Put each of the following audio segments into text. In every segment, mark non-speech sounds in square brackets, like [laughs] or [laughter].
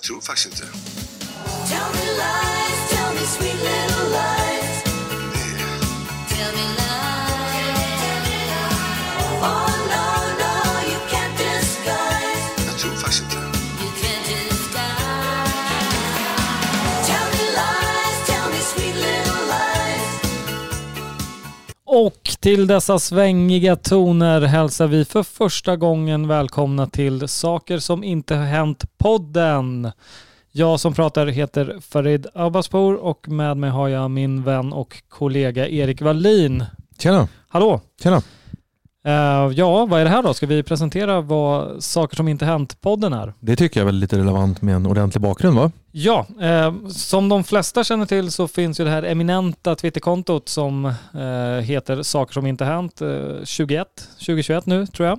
Jag tror faktiskt inte. Tell till dessa svängiga toner hälsar vi för första gången välkomna till Saker som inte har hänt-podden. Jag som pratar heter Farid Abbaspour och med mig har jag min vän och kollega Erik Wallin. Tjena, Hallå! tjena. Eh, ja, vad är det här då? Ska vi presentera vad Saker som inte hänt-podden är? Det tycker jag är väl lite relevant med en ordentlig bakgrund va? Ja, eh, som de flesta känner till så finns ju det här eminenta Twitterkontot som eh, heter Saker som inte hänt eh, 21, 2021 nu tror jag.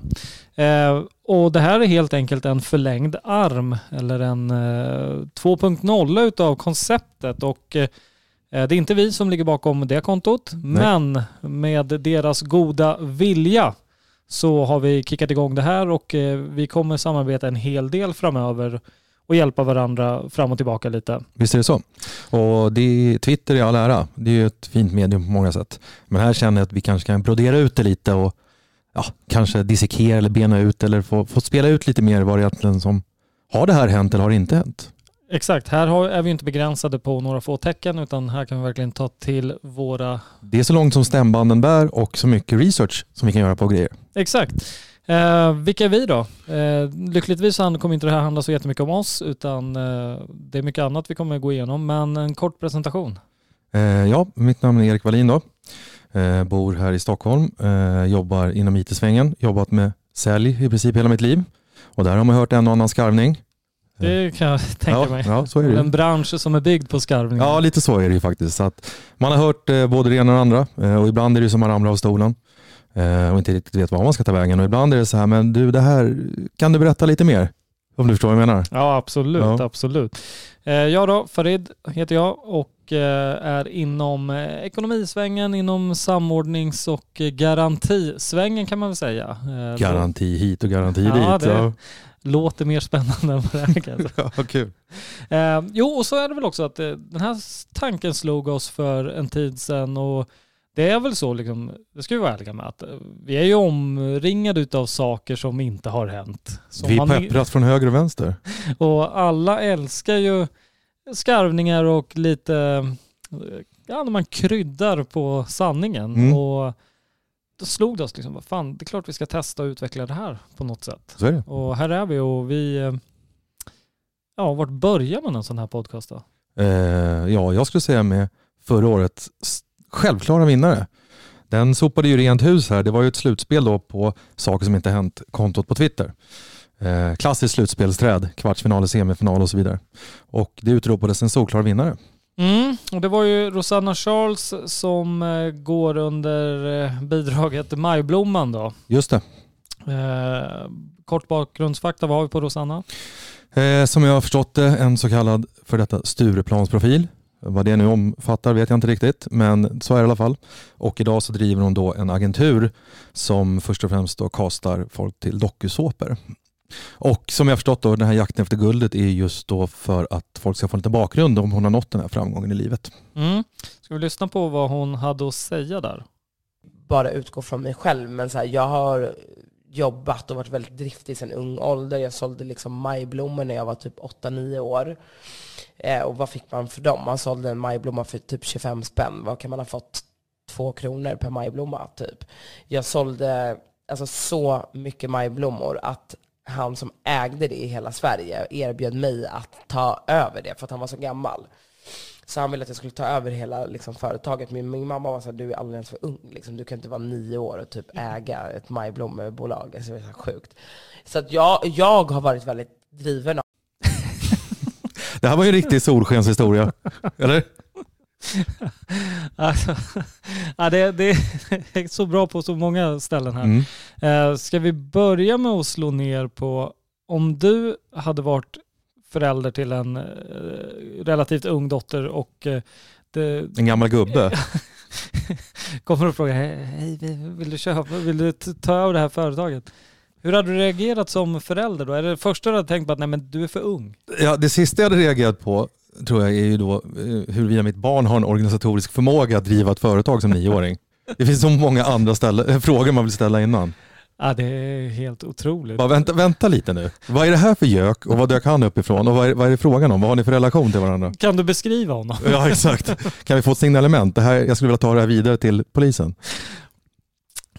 Och det här är helt enkelt en förlängd arm eller en eh, 2.0 utav konceptet och det är inte vi som ligger bakom det kontot, men med deras goda vilja så har vi kickat igång det här och eh, vi kommer samarbeta en hel del framöver och hjälpa varandra fram och tillbaka lite. Visst är det så? Och det, Twitter är all ära, det är ju ett fint medium på många sätt. Men här känner jag att vi kanske kan brodera ut det lite och ja, kanske dissekera eller bena ut eller få, få spela ut lite mer vad det egentligen som har det här hänt eller har det inte hänt? Exakt, här har, är vi inte begränsade på några få tecken utan här kan vi verkligen ta till våra... Det är så långt som stämbanden bär och så mycket research som vi kan göra på grejer. Exakt. Eh, vilka är vi då? Eh, lyckligtvis kommer inte det här handla så jättemycket om oss utan eh, det är mycket annat vi kommer gå igenom men en kort presentation. Eh, ja, mitt namn är Erik Wallin då. Eh, bor här i Stockholm, eh, jobbar inom IT-svängen, jobbat med sälj i princip hela mitt liv. Och där har man hört en och annan skarvning. Det kan jag [laughs] tänka ja, mig. Ja, så är det. En bransch som är byggd på skarvningar. Ja, lite så är det ju faktiskt. Så att man har hört eh, både det ena och det andra eh, och ibland är det som man ramlar av stolen eh, och inte riktigt vet var man ska ta vägen. Och ibland är det så här, men du, det här, kan du berätta lite mer? Om du förstår vad jag menar? Ja, absolut. Ja. absolut. Jag då, Farid heter jag och är inom ekonomisvängen, inom samordnings och garantisvängen kan man väl säga. Garanti hit och garanti Ja, dit. det- Ja. Låter mer spännande än vad det är kanske. [laughs] Ja, kul. Eh, jo, och så är det väl också att eh, den här tanken slog oss för en tid sedan och det är väl så, liksom, det ska vi vara ärliga med, att eh, vi är ju omringade utav saker som inte har hänt. Som Vi peppras från höger och vänster. [laughs] och alla älskar ju skarvningar och lite, eh, ja när man kryddar på sanningen. Mm. Och då slog det oss liksom, vad fan, det är klart vi ska testa och utveckla det här på något sätt. Så är det. Och här är vi och vi, eh, ja vart börjar man en sån här podcast då? Eh, ja, jag skulle säga med förra årets självklara vinnare. Den sopade ju rent hus här. Det var ju ett slutspel då på saker som inte hänt, kontot på Twitter. Eh, klassiskt slutspelsträd, kvartsfinal, semifinal och så vidare. Och det utropades en solklar vinnare. Mm, och det var ju Rosanna Charles som eh, går under eh, bidraget Majblomman då. Just det. Eh, kort bakgrundsfakta, vad har vi på Rosanna? Eh, som jag har förstått det, en så kallad för detta Stureplansprofil. Vad det nu omfattar vet jag inte riktigt, men så är det i alla fall. Och idag så driver hon då en agentur som först och främst då kastar folk till dokusåpor. Och som jag har förstått då, den här jakten efter guldet är just då för att folk ska få lite bakgrund om hon har nått den här framgången i livet. Mm. Ska vi lyssna på vad hon hade att säga där? bara utgå från mig själv, men så här, jag har jobbat och varit väldigt driftig sedan ung ålder. Jag sålde liksom majblommor när jag var typ 8-9 år. Eh, och vad fick man för dem? Man sålde en majblomma för typ 25 spänn. Vad kan man ha fått? Två kronor per majblomma, typ. Jag sålde alltså, så mycket majblommor att han som ägde det i hela Sverige erbjöd mig att ta över det för att han var så gammal. Så han ville att jag skulle ta över hela liksom, företaget. Min, min mamma var så här, du är alldeles för ung. Liksom. Du kan inte vara nio år och typ äga ett majblommebolag. Alltså, det är så sjukt. Så att jag, jag har varit väldigt driven av [laughs] Det här var ju en riktig solskenshistoria, eller? [laughs] Alltså, ja, det, det är så bra på så många ställen här. Mm. Eh, ska vi börja med att slå ner på om du hade varit förälder till en eh, relativt ung dotter och eh, det En gammal gubbe. [laughs] kommer och frågar hej, vill du köpa, vill du ta över det här företaget? Hur hade du reagerat som förälder då? Är det det första du hade tänkt på att nej men du är för ung? Ja, det sista jag hade reagerat på tror jag är ju då eh, huruvida mitt barn har en organisatorisk förmåga att driva ett företag som nioåring. Det finns så många andra ställe, eh, frågor man vill ställa innan. Ja, det är helt otroligt. Bara vänta, vänta lite nu. Vad är det här för gök och vad dök han uppifrån och vad är, vad är det frågan om? Vad har ni för relation till varandra? Kan du beskriva honom? Ja exakt. Kan vi få ett signalement? Det här, jag skulle vilja ta det här vidare till polisen.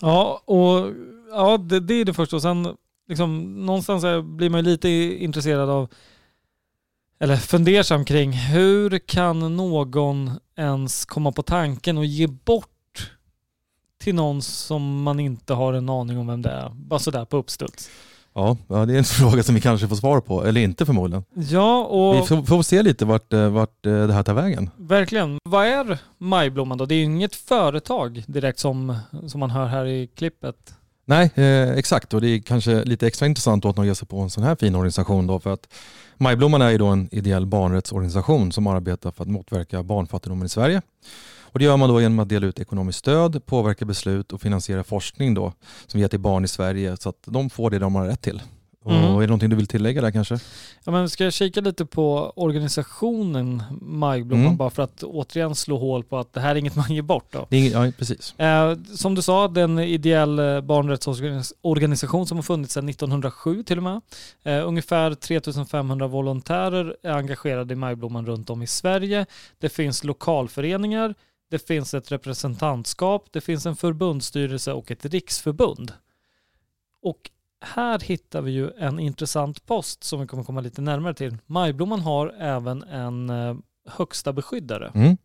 Ja, och ja, det, det är det första. Och sen liksom, någonstans blir man lite intresserad av, eller fundersam kring, hur kan någon ens komma på tanken och ge bort till någon som man inte har en aning om vem det är? Bara sådär på uppstuds. Ja, det är en [laughs] fråga som vi kanske får svar på, eller inte förmodligen. Ja, och Vi får, får se lite vart, eh, vart eh, det här tar vägen. verkligen. Vad är Majblomman då? Det är ju inget företag direkt som, som man hör här i klippet. Nej, eh, exakt och det är kanske lite extra intressant att man ger sig på en sån här fin organisation då för att Majblomman är ju då en ideell barnrättsorganisation som arbetar för att motverka barnfattigdomen i Sverige. Och det gör man då genom att dela ut ekonomiskt stöd, påverka beslut och finansiera forskning då som ger till barn i Sverige så att de får det de har rätt till. Och Mm. är det någonting du vill tillägga där kanske? Ja, men ska jag kika lite på organisationen Majblomman Mm. bara för att återigen slå hål på att det här är inget man ger bort då. Det är inget, ja, precis. Eh, som du sa, det är en ideell eh, barnrättsorganisation som har funnits sedan 1907 till och med. Eh, ungefär 3500 volontärer är engagerade i Majblomman runt om i Sverige. Det finns lokalföreningar, det finns ett representantskap, det finns en förbundsstyrelse och ett riksförbund. Och här hittar vi ju en intressant post som vi kommer komma lite närmare till. Majblomman har även en eh, högsta beskyddare. Mm.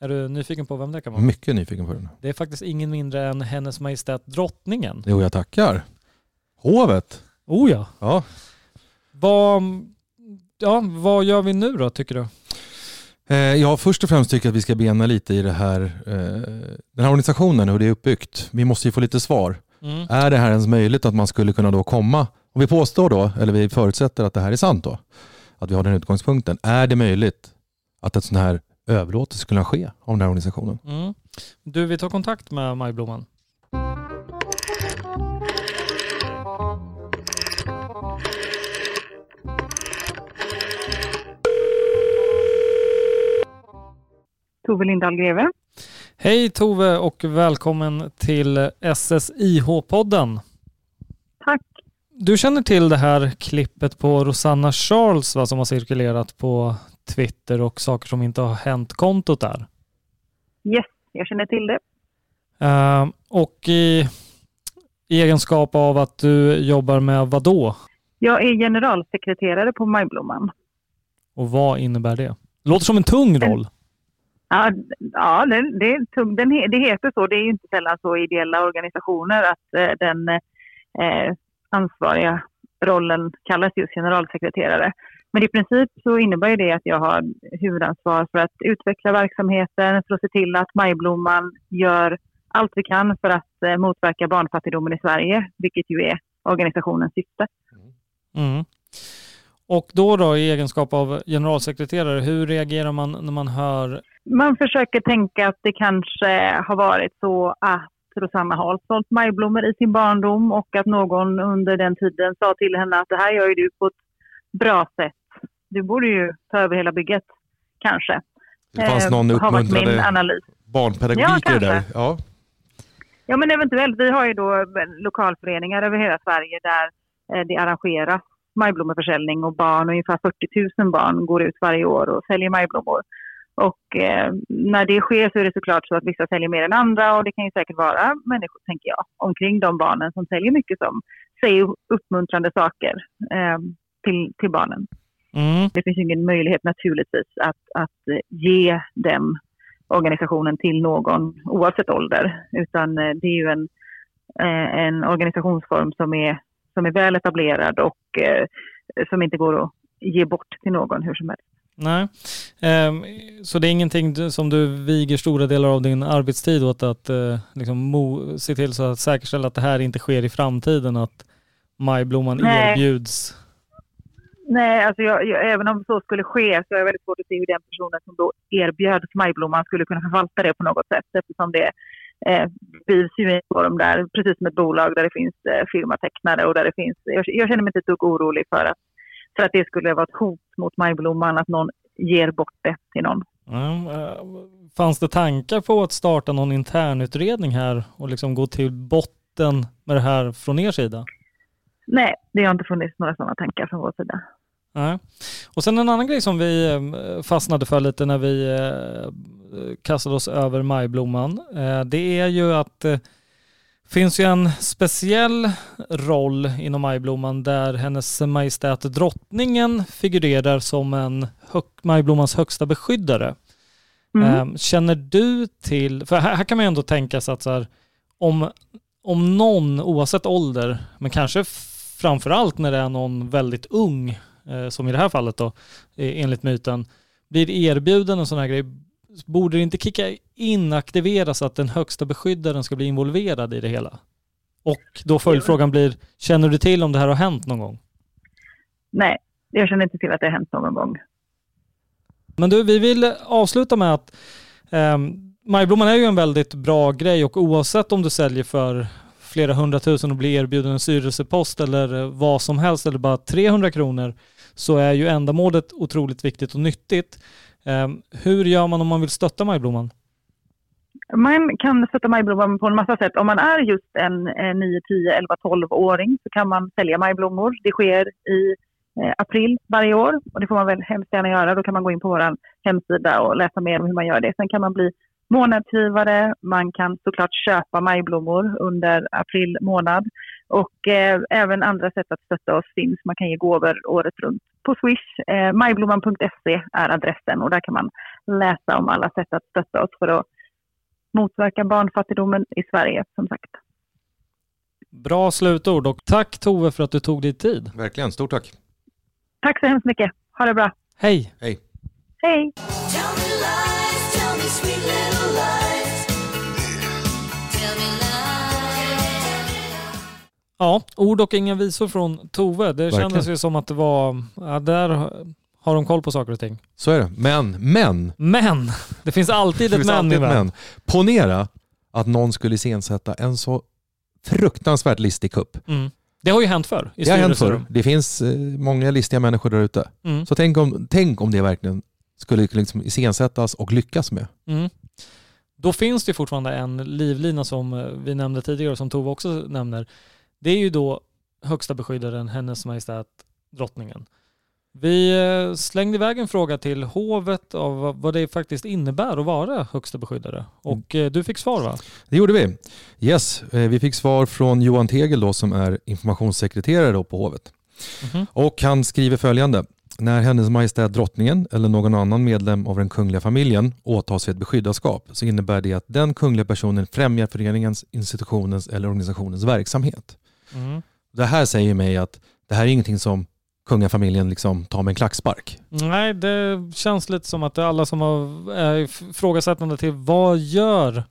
Är du nyfiken på vem det kan vara? Mycket nyfiken på den. Det är faktiskt ingen mindre än Hennes Majestät Drottningen. Jo, jag tackar. Hovet. Oh ja. Ja. Vad, ja, vad gör vi nu då tycker du? Eh, Ja, först och främst tycker jag att vi ska bena lite i det här, eh, den här organisationen och hur det är uppbyggt. Vi måste ju få lite svar. Mm. Är det här ens möjligt att man skulle kunna då komma, om vi påstår då, eller vi förutsätter att det här är sant då, att vi har den utgångspunkten. Är det möjligt att ett sån här överlåtelse skulle kunna ske av den här organisationen? Mm. Du, vi tar kontakt med Majblomman. Tove Lindahl Greve. Hej Tove och välkommen till SSIH-podden. Tack. Du känner till det här klippet på Rosanna Charles va, som har cirkulerat på Twitter och saker som inte har hänt-kontot där. Yes, jag känner till det. Eh, och i, i egenskap av att du jobbar med vad då? Jag är generalsekreterare på Majblomman. Och vad innebär det? Låter som en tung roll. Ja, ja den, det, är tung- den, det heter så. Det är ju inte sällan så i ideella organisationer att eh, den eh, ansvariga rollen kallas just generalsekreterare. Men i princip så innebär ju det att jag har huvudansvar för att utveckla verksamheten, för att se till att Majblomman gör allt vi kan för att eh, motverka barnfattigdomen i Sverige, vilket ju är organisationens syfte. Mm. mm. Och då då i egenskap av generalsekreterare, hur reagerar man när man hör man försöker tänka att det kanske har varit så att Rosanna har sålt majblommor i sin barndom och att någon under den tiden sa till henne att det här gör ju du på ett bra sätt. Du borde ju ta över hela bygget, kanske. Det fanns någon Eh, varit min uppmuntrande analys. barnpedagogik Ja, i det där. Ja. Ja, men eventuellt. Vi har ju då lokalföreningar över hela Sverige där eh, det arrangeras majblommeförsäljning och barn, ungefär 40 000 barn går ut varje år och säljer majblommor. Och eh, när det sker så är det såklart så att vissa säljer mer än andra och det kan ju säkert vara människor, tänker jag, omkring de barnen som säljer mycket som säger uppmuntrande saker eh, till, till barnen. mm, Det finns ju ingen möjlighet naturligtvis att, att ge den organisationen till någon oavsett ålder. Utan eh, det är ju en, eh, en organisationsform som är, som är väl etablerad och eh, som inte går att ge bort till någon hur som helst. Nej. Ehm, så det är ingenting som du viger stora delar av din arbetstid åt att eh, liksom se till så att säkerställa att det här inte sker i framtiden, att majblomman Nej. erbjuds. Nej, alltså jag, jag, även om så skulle ske så är det väldigt svårt att se hur den personen som då erbjöds majblomman skulle kunna förvalta det på något sätt eftersom det, eh, drivs ju i en form där, precis som ett bolag där det finns eh, firmatecknare och där det finns, jag, jag känner mig inte ett dugg orolig för att, för att det skulle vara ett hot mot Majblomman att någon ger bort det till någon. Eh, fanns det tankar på att starta någon internutredning här och liksom gå till botten med det här från er sida? Nej, det har inte funnits några sådana tankar från vår sida. Nej. Och sen en annan grej som vi eh, fastnade för lite när vi eh, kastade oss över majblomman, det är ju att finns ju en speciell roll inom majblomman där hennes majestät drottningen figurerar som en hög, majblommans högsta beskyddare. Mm. Eh, Känner du till, för här, här kan man ju ändå tänka sig att så här, om, om någon, oavsett ålder, men kanske framför allt när det är någon väldigt ung, eh, som i det här fallet då, eh, enligt myten, blir erbjuden en sån här grej, borde det inte kicka in, aktiveras att den högsta beskyddaren ska bli involverad i det hela? Och då följdfrågan blir, känner du till om det här har hänt någon gång? Nej, jag känner inte till att det har hänt någon gång. Men du, vi vill avsluta med att eh, Majblomman är ju en väldigt bra grej och oavsett om du säljer för flera hundratusen och blir erbjuden en styrelsepost eller eh, vad som helst eller bara 300 kronor så är ju ändamålet otroligt viktigt och nyttigt. Ehm, hur gör man om man vill stötta Majblomman? Man kan stötta majblomman på en massa sätt. Om man är just en 9, 10, 11, 12-åring så kan man sälja majblommor. Det sker i eh, april varje år och det får man väl hemskt gärna göra. Då kan man gå in på vår hemsida och läsa mer om hur man gör det. Sen kan man bli månadsgivare. Man kan såklart köpa majblommor under april månad. Och eh, även andra sätt att stötta oss finns. Man kan ge gåvor året runt på Swish. Eh, majblomman.se är adressen och där kan man läsa om alla sätt att stötta oss för att motverka barnfattigdomen i Sverige som sagt. Bra slutord och tack Tove för att du tog dig tid. Verkligen, stort tack. Tack så hemskt mycket. Ha det bra. Hej! Hej. Hej! Ja, ord och inga visor från Tove. Det Verkligen. kändes ju som att det var, ja, där har de koll på saker och ting. Så är det. Men, men. Men, det finns alltid Det ett finns men alltid ett men. Ponera att någon skulle iscensätta en så fruktansvärt listig kupp. Mm. Det har ju hänt förr i Det har hänt förr. Det finns eh, många listiga människor där ute. Mm. Så tänk om, tänk om det verkligen skulle liksom iscensättas och lyckas med. Mm. Då finns det fortfarande en livlina som eh, vi nämnde tidigare och som Tove också nämner. Det är ju då högsta beskyddaren, hennes majestät drottningen. Vi eh, slängde iväg en fråga till hovet av vad- det faktiskt innebär att vara högsta beskyddare. Och eh, du fick svar va? Det gjorde vi. Yes, eh, vi fick svar från Johan Tegel då, som är informationssekreterare då på hovet. Mhm. Och han skriver följande. När Hennes Majestät Drottningen eller någon annan medlem av den kungliga familjen åtar sig ett beskyddarskap så innebär det att den kungliga personen främjar föreningens, institutionens eller organisationens verksamhet. Mm. Det här säger mig att det här är ingenting som kungafamiljen liksom tar med en klackspark. Nej, det känns lite som att alla som har är ifrågasättande till vad gör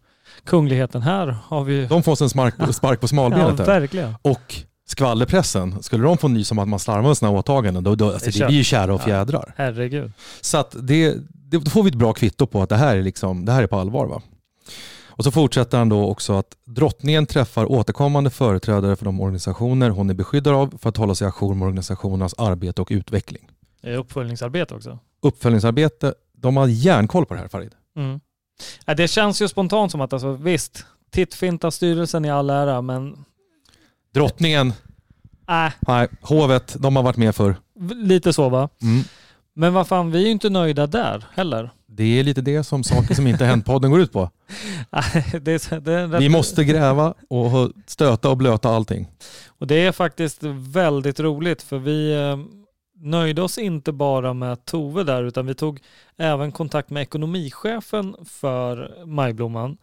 kungligheten här har vi... De får en [laughs] spark på, spark på ja, smalbenet här. verkligen. Och skvallerpressen, skulle de få nys om att man slarvar med sina åtaganden, då, då, alltså, Det är det blir ju kära och Ja. fjädrar. Herregud. Så att det, det, då får vi ett bra kvitto på att det här är, liksom, det här är på allvar. Va? Och så fortsätter han då också att drottningen träffar återkommande företrädare för de organisationer hon är beskyddad av för att hålla sig ajour med organisationernas arbete och utveckling. Det är uppföljningsarbete också. Uppföljningsarbete, de har järnkoll på det här Farid. Mm. Ja, det känns ju spontant som att alltså, visst, tittfinta styrelsen i all ära, men Drottningen, äh, nej, hovet, de har varit med för. lite så va. Mm. Men vad fan, vi är ju inte nöjda där heller. Det är lite det som Saker som inte hänt-podden går ut på. [laughs] Det, det, Vi måste gräva och stöta och blöta allting. Och det är faktiskt väldigt roligt för vi eh, nöjde oss inte bara med Tove där utan vi tog även kontakt med ekonomichefen för Majblomman.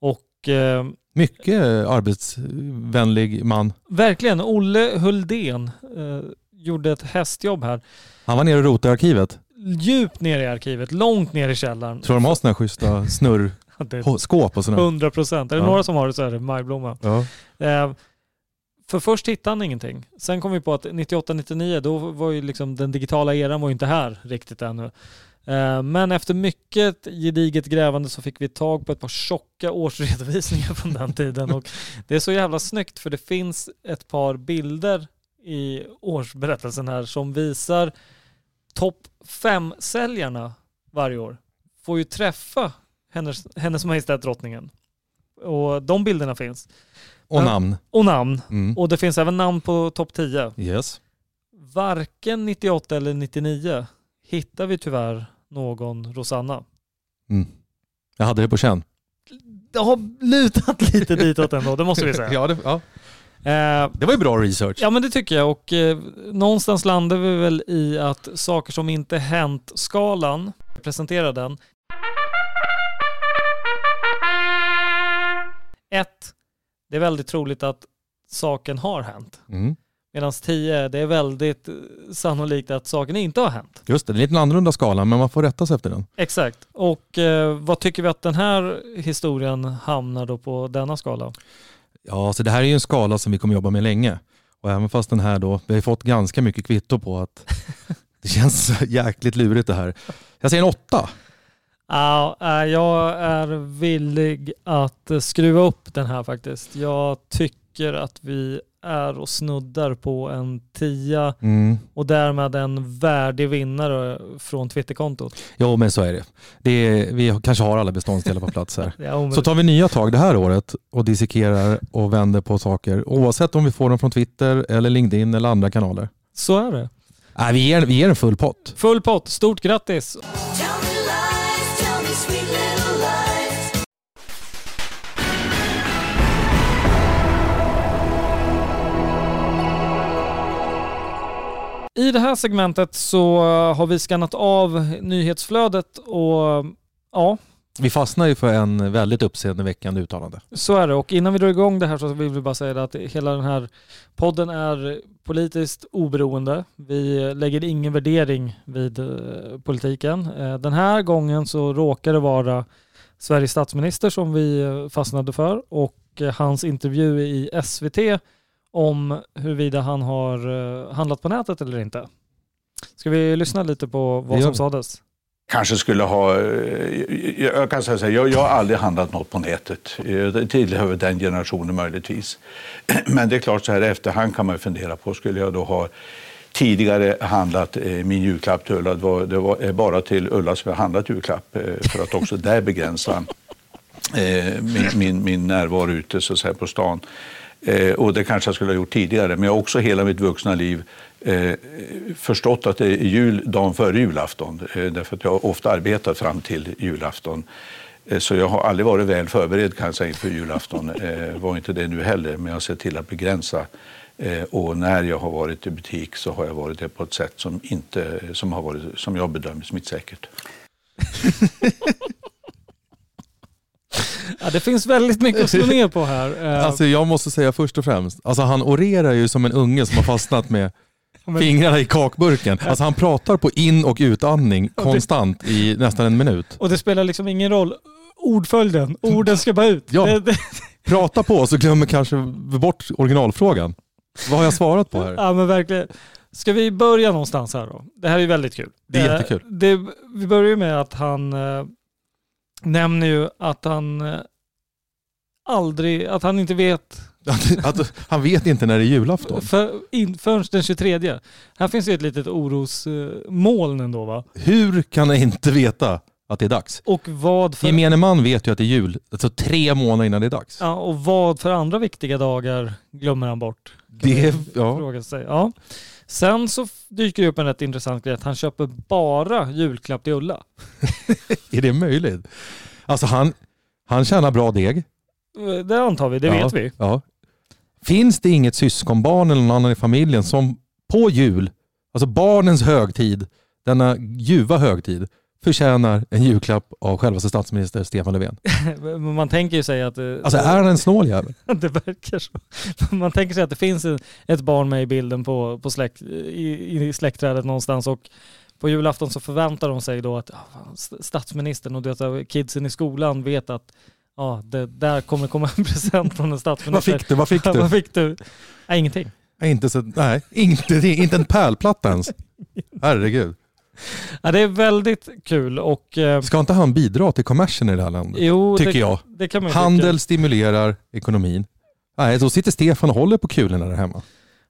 Och eh, Mycket arbetsvänlig man. verkligen, Olle Huldén eh, gjorde ett hästjobb här. Han var nere och rotade i arkivet. Djupt ner i arkivet, långt ner i källaren. Tror de har sådana här schyssta snurrskåp [laughs] Det är och sådana? 100 procent. Är det Ja. några som har det så är det Majblomman. Ja. Eh, för först hittade han ingenting. Sen kom vi på att 98-99, då var ju liksom den digitala eran var ju inte här riktigt ännu. Eh, Men efter mycket gediget grävande så fick vi tag på ett par tjocka årsredovisningar från den tiden. Och det är så jävla snyggt för det finns ett par bilder i årsberättelsen här som visar topp 5-säljarna varje år. Får ju träffa hennes, hennes majestät drottningen. Och de bilderna finns. Och Ja. namn. Och namn. Mm. Och det finns även namn på topp 10. Yes. Varken 98 eller 99 hittar vi tyvärr någon Rosanna. Mm. Jag hade det på känn. Det har lutat lite ditåt ändå, det måste vi säga. [laughs] ja, det, ja. Eh, det var ju bra research. ja men det tycker jag och eh, någonstans landar vi väl i att saker som inte hänt-skalan, presentera den. 1. Det är väldigt troligt att saken har hänt. Mm. Medan 10, det är väldigt eh, sannolikt att saken inte har hänt. Just det, det är en lite annorlunda skala men man får rätta sig efter den. Exakt. Och eh, vad tycker vi att den här historien hamnar då på denna skala? Ja, så det här är ju en skala som vi kommer jobba med länge. Och även fast den här då, vi har fått ganska mycket kvitto på att [laughs] det känns jäkligt lurigt det här. Jag säger en åtta. Ja, eh, jag är villig att skruva upp den här faktiskt. Jag tycker att vi är och snuddar på en tia Mm. och därmed en värdig vinnare från Twitterkontot. Jo, men så är det. det är, vi kanske har alla beståndsdelar på plats här. [laughs] Ja, Så tar vi nya tag det här året och dissekerar och vänder på saker oavsett om vi får dem från Twitter eller LinkedIn eller andra kanaler. Så är det. Nej, vi, ger, vi ger en full pott. Full pott, stort grattis! I det här segmentet så har vi skannat av nyhetsflödet och ja, Vi fastnar ju för en väldigt uppseendeväckande uttalande. så är det. Och innan vi drar igång det här så vill vi bara säga att hela den här podden är politiskt oberoende. Vi lägger ingen värdering vid eh, politiken. Eh, Den här gången så råkar det vara Sveriges statsminister som vi eh, fastnade för och hans intervju i SVT om huruvida han har eh, handlat på nätet eller inte. Ska vi lyssna lite på vad som sades? kanske skulle ha... eh, Jag kan säga så här, jag, jag har aldrig handlat något på nätet. Jag tillhör väl den generationen möjligtvis. [clears throat] Men det är klart, så här efterhand kan man fundera på, skulle jag då ha tidigare handlat eh, min julklapp till Ulla, det var, det var eh, bara till Ulla som jag handlat julklapp, eh, för att också där begränsa eh, min, min, min närvaro ute så att säga, på stan. Eh, och det kanske jag skulle ha gjort tidigare, men jag har också hela mitt vuxna liv eh, förstått att det är jul dagen före julafton. Eh, därför att jag ofta arbetat fram till julafton. Eh, så jag har aldrig varit väl förberedd kan jag säga inför julafton. [laughs] Eh, var inte det nu heller, men jag har sett till att begränsa. Eh, och när jag har varit i butik så har jag varit det på ett sätt som, inte, som, har varit, som jag bedömer smittsäkert. [laughs] Ja, det finns väldigt mycket att slå [laughs] ner på här. Eh, Alltså jag måste säga först och främst, alltså han orerar ju som en unge som har fastnat med [laughs] fingrarna i kakburken. Alltså han pratar på in och utandning konstant i nästan en minut. Och det spelar liksom ingen roll. Ordföljden, orden ska bara ut. Ja. Det, det, Prata på så glömmer kanske bort originalfrågan. Vad har jag svarat på här? ja men verkligen. Ska vi börja någonstans här då? Det här är väldigt kul. Det är Eh, jättekul. Det, vi börjar med att han eh, nämner ju att han eh, aldrig, att han inte vet [laughs] Att, han vet inte när det är julafton. för, in, förrän den 23. Här finns ju ett litet orosmoln ändå va? Hur kan han inte veta att det är dags? Och vad för, Gemene man vet ju att det är jul, alltså tre månader innan det är dags. ja, och vad för andra viktiga dagar glömmer han bort? Kan Det, ja. fråga sig. Ja. Sen så dyker det upp en rätt intressant grej att han köper bara julklapp till Ulla. [laughs] Är det möjligt? Alltså han, han tjänar bra deg. Eh, Det antar vi, det ja, vet vi. Ja. Finns det inget syskonbarn eller någon annan i familjen som på jul, alltså barnens högtid, denna ljuva högtid, förtjänar en julklapp av självaste statsminister Stefan Löfven? [laughs] Man tänker ju sig att det, Alltså är han en snål jävel? [laughs] det verkar så. [laughs] Man tänker sig att det finns ett barn med i bilden på, på släkt, i, i släktträdet någonstans och på julafton så förväntar de sig då att statsministern och det, kidsen i skolan vet att ja, det där kommer komma en present från en Vad statsminister. fick du? Vad fick du? Vad fick du? Nej, ingenting. Nej, inte, så, nej, inte, inte en pärlplatta ens. Herregud. [laughs] Ja, det är väldigt kul och eh, Ska inte han bidra till kommersen i det här landet? jo, Tycker det, jag. det kan man Handel tycka. stimulerar ekonomin. Nej, så sitter Stefan och håller på kulorna där hemma.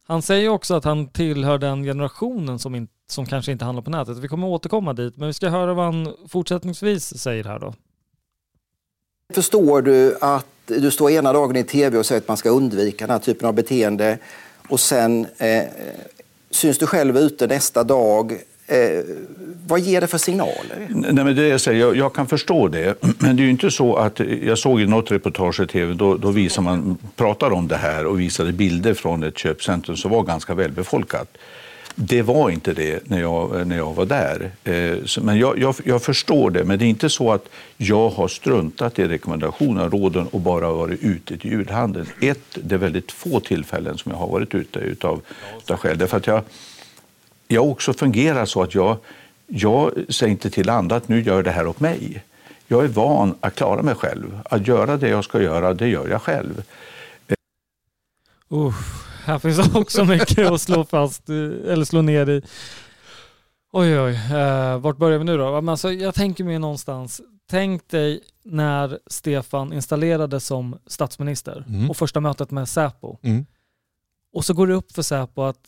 Han säger också att han tillhör den generationen som, in, som kanske inte handlar på nätet. Vi kommer återkomma dit, men vi ska höra vad han fortsättningsvis säger här då. Förstår du att du står ena dagen i tv och säger att man ska undvika den här typen av beteende och sen eh, syns du själv ute nästa dag. Eh, vad ger det för signaler? Nej, men det jag, säger, jag, jag kan förstå det, [clears throat] men det är ju inte så att... Eh, jag såg i något reportage i tv, då, då visar man, pratar om det här och visade bilder från ett köpcentrum som var ganska välbefolkat. Det var inte det när jag, när jag var där. Eh, så, men jag, jag, jag förstår det, men det är inte så att jag har struntat i rekommendationerna, råden och bara varit ute till julhandeln. Ett, det är väldigt få tillfällen som jag har varit ute utav, utav skäl. Därför att jag, jag också fungerar så att jag, jag säger inte till andra att nu gör det här åt mig. Jag är van att klara mig själv. Att göra det jag ska göra, det gör jag själv. Uff, här finns också mycket att slå fast, eh, eller slå ner i. Oj, oj, eh, vart börjar vi nu då? Alltså, jag tänker mig någonstans, tänk dig när Stefan installerades som statsminister Mm. och första mötet med Säpo. Mm. Och så går det upp för Säpo att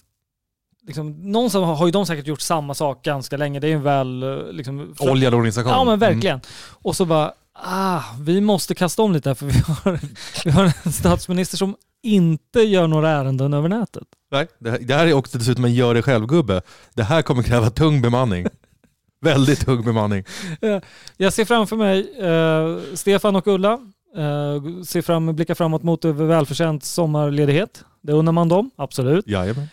liksom, någonstans har ju de säkert gjort samma sak ganska länge. Det är ju en väl... eh, Liksom, Oljad organisation. Ja men Mm. verkligen. Och så bara, ah, vi måste kasta om lite här för vi har, [laughs] vi har en statsminister som inte gör några ärenden över nätet. Nej, det, här, det här är också dessutom en gör det själv-gubbe. Det här kommer kräva tung bemanning. [laughs] Väldigt tung bemanning. Jag ser framför mig eh, Stefan och Ulla, eh, ser fram, blickar framåt mot välförtjänt sommarledighet. Det undrar man dem, absolut. Jajamän.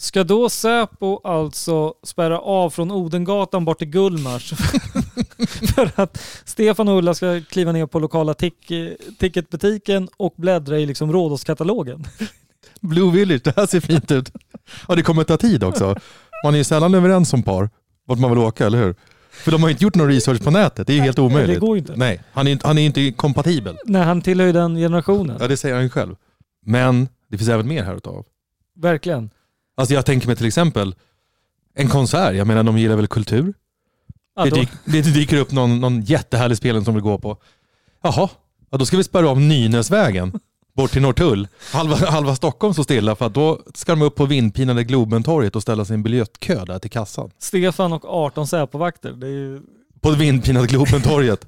Ska då Säpo alltså spärra av från Odengatan bort till Gullmars [laughs] för att Stefan och Ulla ska kliva ner på lokala tick, ticketbutiken och bläddra i liksom Rhodoskatalogen? Blue Village, det här ser fint ut. Och det kommer ta tid också. Man är ju sällan överens som par vart man vill åka, eller hur? För de har ju inte gjort någon research på nätet, det är ju helt omöjligt. Det går ju inte. Nej, han är, inte- han är inte kompatibel. Nej, han tillhör ju den generationen. Ja, det säger han ju själv. Men det finns även mer här utav. Verkligen. Alltså jag tänker mig till exempel en konsert, jag menar de gillar väl kultur? Ja, det, då, dyk, det dyker upp någon, någon jättehärlig spelning som vill gå på. Jaha, ja, då ska vi spärra av Nynäsvägen bort till Norrtull. Halva, halva Stockholm står stilla för att då ska de upp på vindpinade Globentorget och ställa en biljettkö där till kassan. Stefan och 18 Säpovakter. Det, är ju, På vindpinade Globentorget.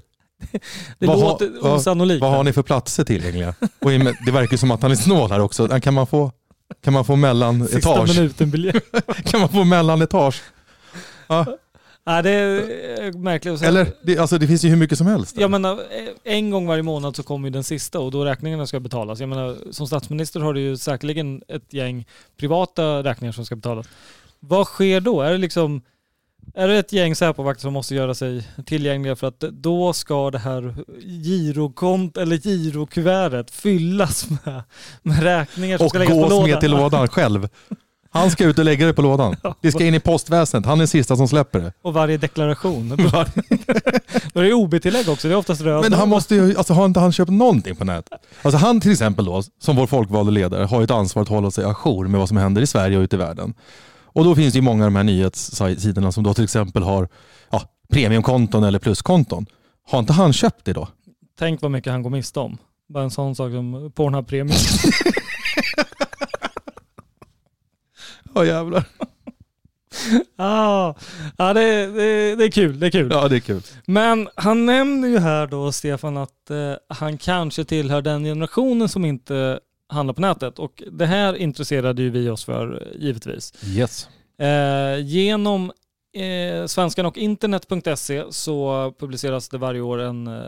[laughs] det Vad låter vad- osannolikt. Vad har ni för platser tillgängliga? Och det verkar som att han är snål här också. Kan man få, kan man få Sista mellanetage? minuten biljett. [laughs] Kan man få mellanetage? Ja. Nej, det är märkligt. Eller, det, alltså, det finns ju hur mycket som helst. där. Jag menar, en gång varje månad så kommer ju den sista och då räkningarna ska betalas. Jag menar, som statsminister har du ju säkerligen ett gäng privata räkningar som ska betalas. Vad sker då? Är det liksom är det ett gäng Säpovakter som måste göra sig tillgängliga för att då ska det här girokont eller girokuvertet fyllas med, med räkningar som och ska läggas på gås lådan? med till lådan själv. Han ska ut och lägga det på lådan. [laughs] Det ska in i postväsendet. Han är den sista som släpper det. Och varje deklaration. [laughs] [laughs] Då är det OB-tillägg också, det är oftast röd. Men han måste ju, alltså har inte han köpt någonting på nätet? Alltså han till exempel då, som vår folkvalde ledare, har ju ett ansvar att hålla sig ajour med vad som händer i Sverige och ute i världen. Och då finns det ju många av de här nyhetssidorna som då till exempel har ja, premiumkonton eller pluskonton. Har inte han köpt det då? Tänk vad mycket han går miste om. Bara en sån sak som Pornhub Premium. [laughs] Ja jävlar. ah, ja, det, det, det är kul. Det är kul. Ja det är kul. Men han nämner ju här då, Stefan, att eh, han kanske tillhör den generationen som inte handlar på nätet. Och det här intresserade ju vi oss för, givetvis. Yes. Eh, genom eh, svenskan och internet.se så publiceras det varje år en, eh,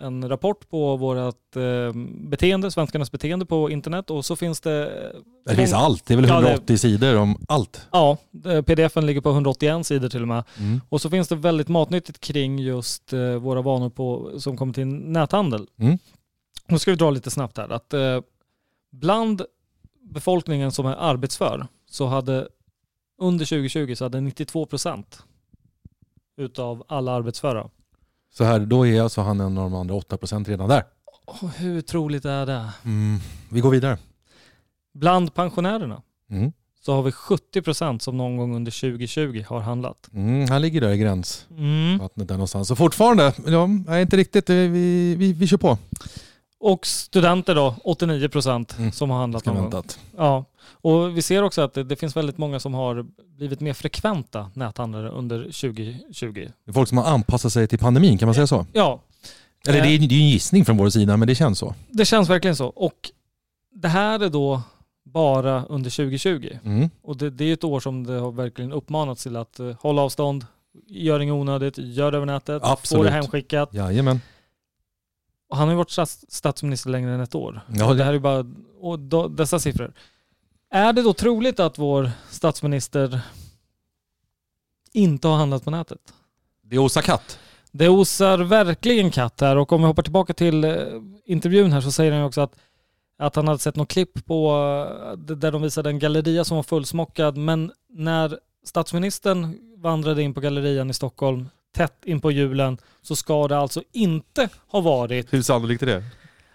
en rapport på vårt eh, beteende, svenskarnas beteende på internet och så finns det... Det finns allt. Det är väl Ja, det- 180 sidor om allt. Ja, eh, pdfen ligger på 181 sidor till och med. Mm. Och så finns det väldigt matnyttigt kring just eh, våra vanor på, som kommer till näthandel. Mm. Nu ska vi dra lite snabbt här. Att, bland befolkningen som är arbetsför så hade under 2020 så hade 92 procent utav alla arbetsföra. Så här, då är alltså han en av de andra 8% redan där. Och hur troligt är det? Mm. Vi går vidare. Bland pensionärerna Mm. så har vi 70% som någon gång under 2020 har handlat. Mm, han ligger där i gränsvattnet Mm. där någonstans. Så fortfarande, ja, inte riktigt, vi, vi, vi, vi kör på. Och studenter då, 89% Mm. som har handlat någon gång. Ja, och vi ser också att det, det finns väldigt många som har blivit mer frekventa näthandlare under 2020. Det är folk som har anpassat sig till pandemin, kan man säga så? Ja, Eller det är, det är en gissning från vår sida, men det känns så. det känns verkligen så. Och det här är då bara under 2020. Mm. Och det, det är ett år som det har verkligen uppmanats till att eh, hålla avstånd, gör inget onödigt, gör det över nätet, få Absolut. det hemskickat. Jajamän. Och han har ju varit stats, statsminister längre än ett år. Ja, det- det här är bara och då, dessa siffror. Är det då troligt att vår statsminister inte har handlat på nätet? Det Åsa Katt. Det osar verkligen katt här och om vi hoppar tillbaka till eh, intervjun här så säger han ju också att, att han hade sett något klipp på där de visade en galleria som var fullsmockad men när statsministern vandrade in på gallerian i Stockholm tätt in på julen så ska det alltså inte ha varit Hur sannolikt är det?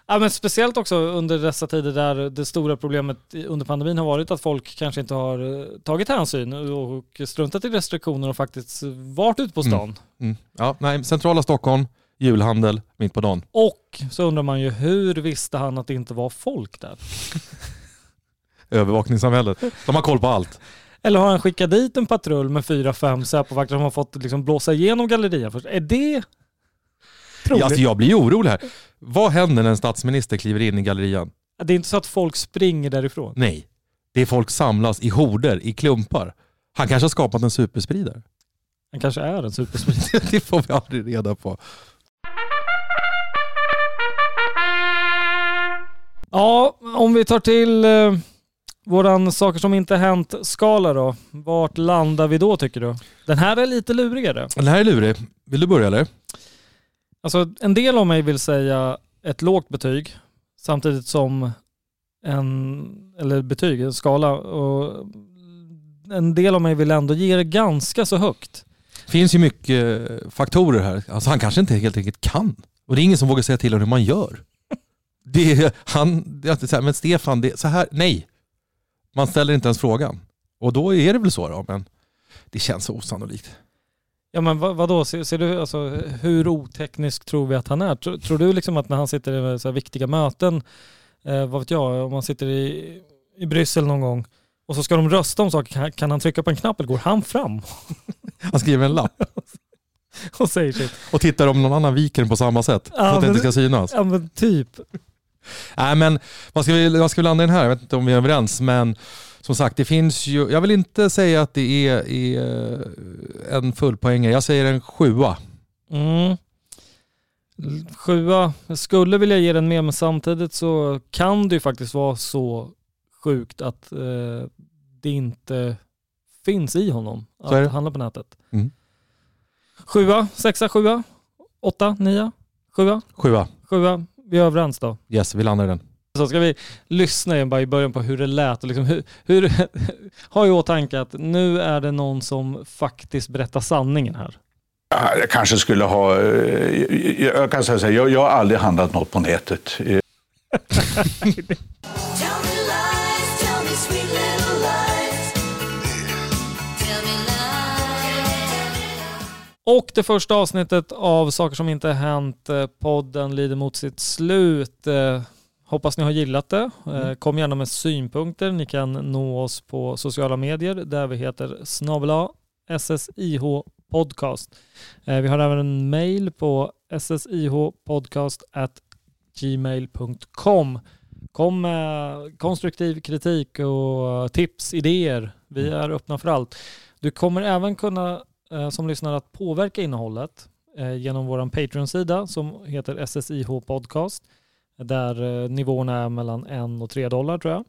Ja, men speciellt också under dessa tider där det stora problemet under pandemin har varit att folk kanske inte har eh, tagit hänsyn och struntat i restriktioner och faktiskt varit ute på stan. Mm. Ja, nej, centrala Stockholm, julhandel, mitt på dagen. Och så undrar man ju hur visste han att det inte var folk där? [laughs] Övervakningssamhället. De har koll på allt. Eller har han skickat dit en patrull med fyra, fem Säpovakter som har fått liksom blåsa igenom gallerian först? Är det troligt? Alltså, jag blir orolig här. Vad händer när en statsminister kliver in i gallerian? Det är inte så att folk springer därifrån. Nej, det är folk samlas i horder, i klumpar. Han kanske har skapat en superspridare. Han kanske är en superspridare. [laughs] det får vi aldrig reda på. Ja, om vi tar till eh, våran saker som inte hänt-skala då. Vart landar vi då tycker du? Den här är lite lurigare. Den här är lurig. Vill du börja eller? Alltså en del av mig vill säga ett lågt betyg samtidigt som en, eller betyg, en skala. Och en del av mig vill ändå ge det ganska så högt. Det finns ju mycket faktorer här. Alltså han kanske inte helt enkelt kan. Och det är ingen som vågar säga till honom hur man gör. Det är, han, det är alltid så här, men Stefan, det, så här, nej. Man ställer inte ens frågan. Och då är det väl så då, men det känns osannolikt. Ja men vad, vadå, ser, ser du, alltså, hur oteknisk tror vi att han är? Tror, tror du liksom att när han sitter i så viktiga möten, eh, vad vet jag, om han sitter i, i Bryssel någon gång och så ska de rösta om saker, kan, kan han trycka på en knapp eller går han fram [laughs] Han skriver en lapp [laughs] och säger sitt? och tittar om någon annan viker den på samma sätt. Ja, så att det inte ska synas. Ja men typ. Nej men vad ska, vi, vad ska vi landa i den här? Jag vet inte om vi är överens men som sagt det finns ju, jag vill inte säga att det är, är en fullpoängare. Jag säger en sjua. Mm. Sjua, jag skulle vilja ge den mer men samtidigt så kan det ju faktiskt vara så sjukt att eh, det inte finns i honom att handla på nätet. Mm. Sjua, sexa, sjua, åtta, nia, sjua, Sjua. sjua. Vi är överens då. Yes, vi landar i den. Så ska vi lyssna igen bara i början på hur det lät och liksom hur, hur [laughs] ha i åtanke att nu är det någon som faktiskt berättar sanningen här. Ja, Jag kanske skulle ha... eh, Jag kan säga så här, jag, jag har aldrig handlat något på nätet. [laughs] [laughs] Och det första avsnittet av Saker som inte hänt, eh, podden lider mot sitt slut. Eh, Hoppas ni har gillat det. Eh, Kom gärna med synpunkter. Ni kan nå oss på sociala medier där vi heter snabel SSIH podcast. Vi har även en mail på ssihpodcast@gmail.com. Kom med konstruktiv kritik och tips, idéer. Vi är öppna för allt. Du kommer även kunna eh, som lyssnar att påverka innehållet eh, genom vår Patreon-sida som heter SSIH Podcast där eh, nivåerna är mellan 1 och 3 dollar tror jag.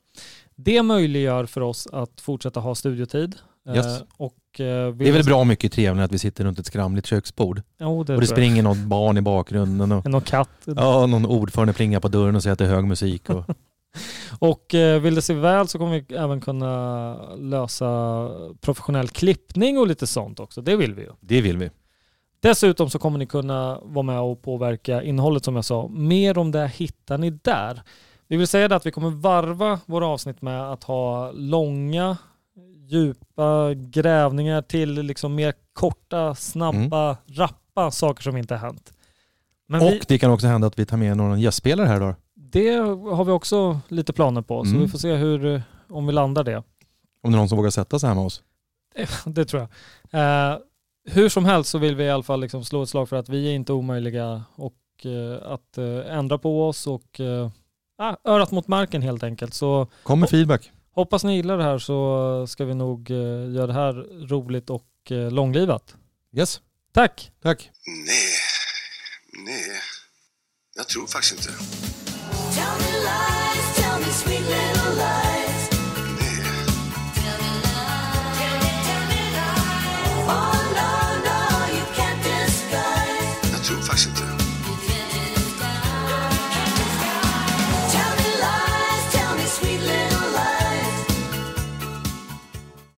Det möjliggör för oss att fortsätta ha studiotid. Yes. och, Det är väl bra mycket trevligare att vi sitter runt ett skramligt köksbord. Jo, det Och det springer något barn i bakgrunden och [laughs] Någon katt. ja, någon ordförande plingar på dörren och säger att det är hög musik. Och, [laughs] Och eh, vill det sig väl så kommer vi även kunna lösa professionell klippning och lite sånt också. Det vill vi ju. det vill vi. Dessutom så kommer ni kunna vara med och påverka innehållet som jag sa. Mer om det hittar ni där. Vi vill säga det att vi kommer varva våra avsnitt med att ha långa, djupa grävningar till liksom mer korta, snabba, rappa saker som inte har hänt. Men och vi, det kan också hända att vi tar med någon gästspelare här då. Det har vi också lite planer på, så Mm. vi får se hur, om vi landar det. Om det är någon som vågar sätta sig här med oss. [laughs] Det tror jag. Eh, hur som helst så vill vi i alla fall liksom slå ett slag för att vi är inte omöjliga och eh, att eh, ändra på oss och eh, ah, örat mot marken helt enkelt. Så Kom med feedback. hoppas ni gillar det här så ska vi nog eh, göra det här roligt och eh, långlivat. Yes, Tack! tack. Nej, nej. Jag tror faktiskt inte Tell me lies, tell me sweet little lies.